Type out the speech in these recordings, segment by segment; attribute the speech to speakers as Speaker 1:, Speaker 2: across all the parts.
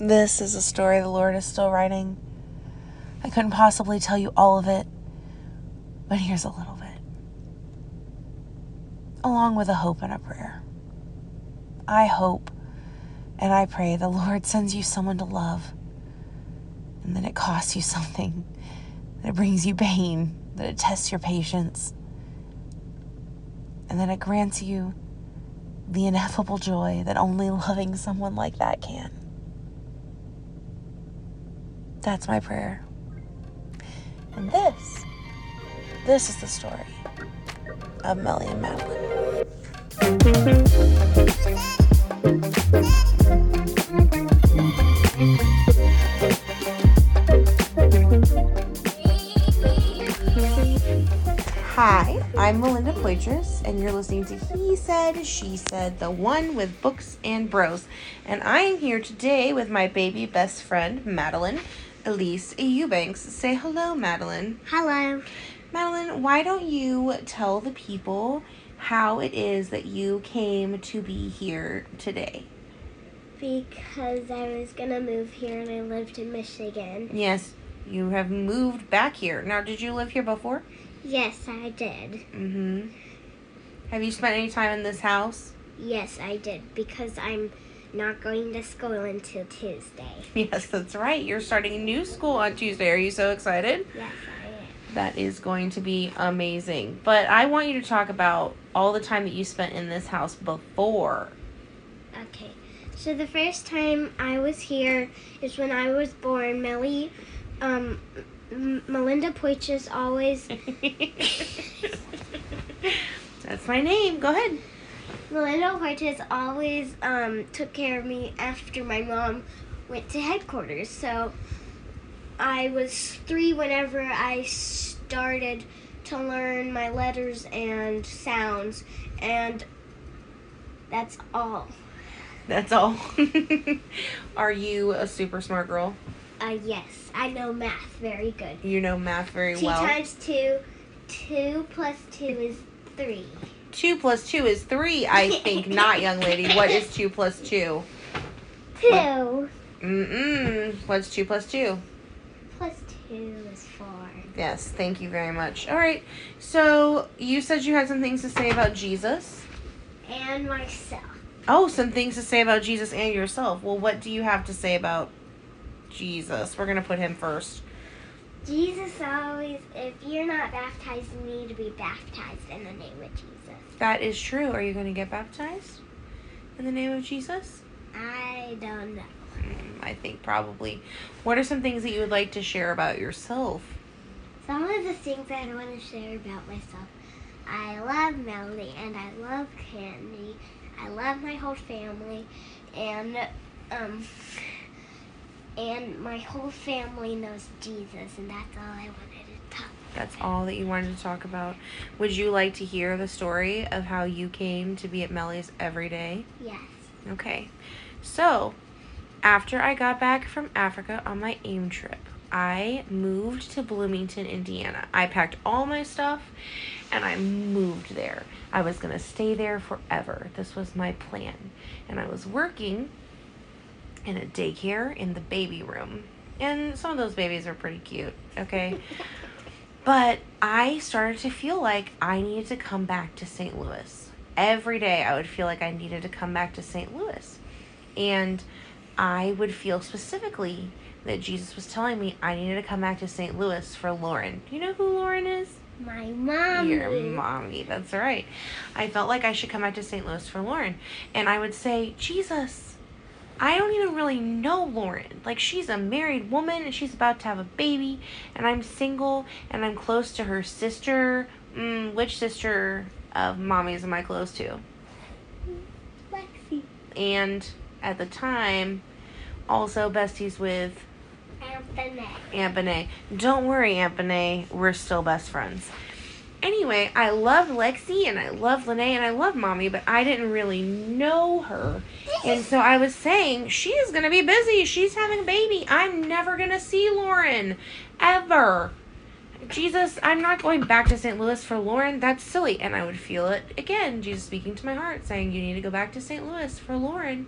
Speaker 1: This is a story the Lord is still writing. I couldn't possibly tell you all of it, but here's a little bit. Along with a hope and a prayer. I hope and I pray the Lord sends you someone to love, and then it costs you something, that it brings you pain, that it tests your patience, and then it grants you the ineffable joy that only loving someone like that can. That's my prayer. And this, this is the story of Melly and Madeline. Hi, I'm Melinda Poitras, and you're listening to He Said, She Said, the one with books and bros. And I am here today with my baby best friend, Madeline Elise Eubanks. Say hello, Madeline.
Speaker 2: Hello.
Speaker 1: Madeline, why don't you tell the people how it is that you came to be here today?
Speaker 2: Because I was gonna move here and I lived in Michigan.
Speaker 1: Yes, you have moved back here. Now, did you live here before?
Speaker 2: Yes, I did.
Speaker 1: Mm-hmm. Have you spent any time in this house?
Speaker 2: Yes, I did. Because I'm not going to school until Tuesday.
Speaker 1: Yes, that's right. You're starting new school on Tuesday. Are you so excited?
Speaker 2: Yes, I am.
Speaker 1: That is going to be amazing. But I want you to talk about all the time that you spent in this house before.
Speaker 2: Okay. So the first time I was here is when I was born. Melly, um, M- Melinda Poitras always.
Speaker 1: That's my name. Go ahead.
Speaker 2: Melinda Poitras always um, took care of me after my mom went to headquarters. So I was three whenever I started to learn my letters and sounds, and that's all.
Speaker 1: That's all. Are you a super smart girl?
Speaker 2: Uh, yes, I know math very good.
Speaker 1: You know math very
Speaker 2: two
Speaker 1: well.
Speaker 2: times two, two plus two is three.
Speaker 1: Two plus two is three, I think. Not, young lady. What is two plus two?
Speaker 2: Two
Speaker 1: Mm-mm. What's two plus two?
Speaker 2: plus two is four.
Speaker 1: Yes, thank you very much. All right. So you said you had some things to say about Jesus.
Speaker 2: And myself.
Speaker 1: Oh, some things to say about Jesus and yourself. Well, what do you have to say about Jesus? We're gonna put him first.
Speaker 2: Jesus always, if you're not baptized, you need to be baptized in the name of Jesus.
Speaker 1: That is true. Are you gonna get baptized in the name of Jesus?
Speaker 2: I don't know.
Speaker 1: Mm, I think probably. What are some things that you would like to share about yourself?
Speaker 2: Some of the things that I want to share about myself. I love Melody and I love Candy. I love my whole family and um and my whole family knows Jesus and that's all I wanted to talk.
Speaker 1: That's all that you wanted to talk about. Would you like to hear the story of how you came to be at Melly's every day?
Speaker 2: Yes.
Speaker 1: Okay. So, after I got back from Africa on my AIM trip, I moved to Bloomington, Indiana. I packed all my stuff and I moved there. I was going to stay there forever. This was my plan. And I was working in a daycare in the baby room. And some of those babies are pretty cute, okay? But I started to feel like I needed to come back to St. Louis. Every day I would feel like I needed to come back to St. Louis. And I would feel specifically that Jesus was telling me I needed to come back to St. Louis for Lauren. Do you know who Lauren is?
Speaker 2: My mom.
Speaker 1: Your mommy. That's right. I felt like I should come back to St. Louis for Lauren. And I would say, Jesus, I don't even really know Lauren. Like, she's a married woman and she's about to have a baby, and I'm single and I'm close to her sister. Mm, which sister of mommy's am I close to?
Speaker 2: Lexi.
Speaker 1: And at the time, also besties with
Speaker 2: Anthony.
Speaker 1: Aunt Benet. Don't worry, Aunt Benet. We're still best friends. Anyway, I love Lexi and I love Lene and I love Mommy, but I didn't really know her. And so I was saying, she's going to be busy. She's having a baby. I'm never going to see Lauren. Ever. Jesus, I'm not going back to St. Louis for Lauren. That's silly. And I would feel it again, Jesus speaking to my heart, saying, You need to go back to St. Louis for Lauren.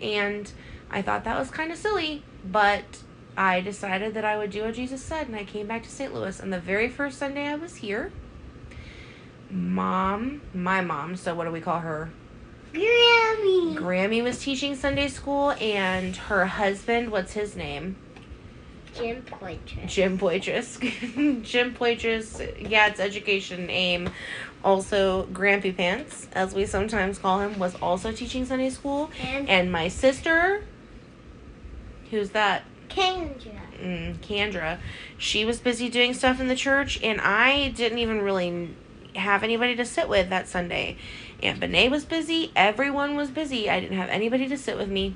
Speaker 1: And I thought that was kind of silly, but I decided that I would do what Jesus said, and I came back to St. Louis. And the very first Sunday I was here, mom, my mom, so what do we call her?
Speaker 2: Grammy.
Speaker 1: Grammy was teaching Sunday school, and her husband, what's his name?
Speaker 2: Jim Poitras.
Speaker 1: Jim Poitras. Jim Poitras, yeah, it's education aim. Also, Grampy Pants, as we sometimes call him, was also teaching Sunday school.
Speaker 2: And
Speaker 1: And my sister, who's that?
Speaker 2: Kendra.
Speaker 1: mm, Kendra, she was busy doing stuff in the church, and I didn't even really have anybody to sit with that Sunday. Aunt Benet was busy, everyone was busy. I didn't have anybody to sit with me.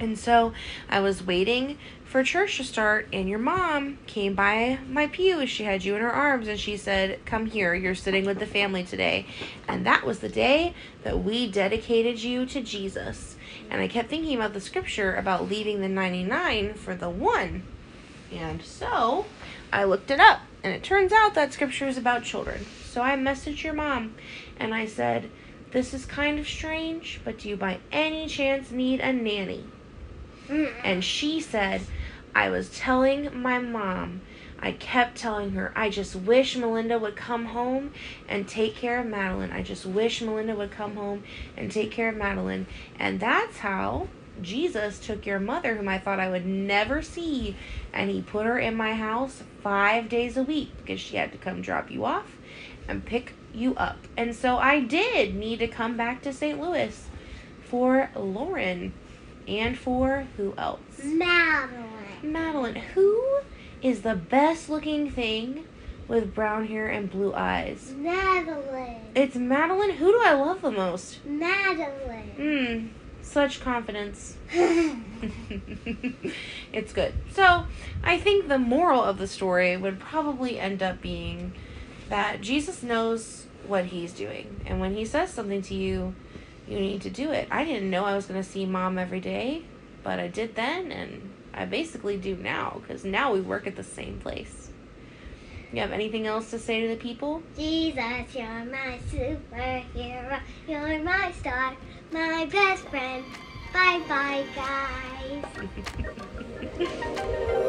Speaker 1: And so I was waiting for church to start, and your mom came by my pew. She had you in her arms, and she said, Come here, you're sitting with the family today. And that was the day that we dedicated you to Jesus. And I kept thinking about the scripture about leaving the 99 for the one. And so I looked it up, and it turns out that scripture is about children. So I messaged your mom, and I said, This is kind of strange, but do you by any chance need a nanny? And she said, I was telling my mom, I kept telling her, I just wish Melinda would come home and take care of Madeline. I just wish Melinda would come home and take care of Madeline. And that's how Jesus took your mother, whom I thought I would never see, and he put her in my house five days a week because she had to come drop you off and pick you up. And so I did need to come back to St. Louis for Lauren and for who else?
Speaker 2: Madeline.
Speaker 1: Madeline. Who is the best looking thing with brown hair and blue eyes?
Speaker 2: Madeline.
Speaker 1: It's Madeline. Who do I love the most?
Speaker 2: Madeline.
Speaker 1: Hmm, such confidence. it's good. So, I think the moral of the story would probably end up being that Jesus knows what he's doing. And when he says something to you, you need to do it. I didn't know I was going to see mom every day, but I did then, and I basically do now because now we work at the same place. You have anything else to say to the people?
Speaker 2: Jesus, you're my superhero. You're my star, my best friend. Bye bye, guys.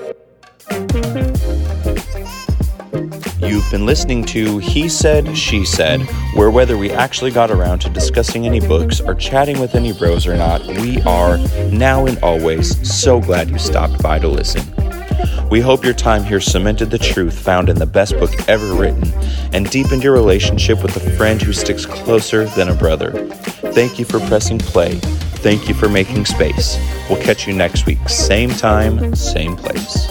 Speaker 3: You've been listening to He Said, She Said, where whether we actually got around to discussing any books or chatting with any bros or not, we are, now and always, so glad you stopped by to listen. We hope your time here cemented the truth found in the best book ever written and deepened your relationship with a friend who sticks closer than a brother. Thank you for pressing play. Thank you for making space. We'll catch you next week, same time, same place.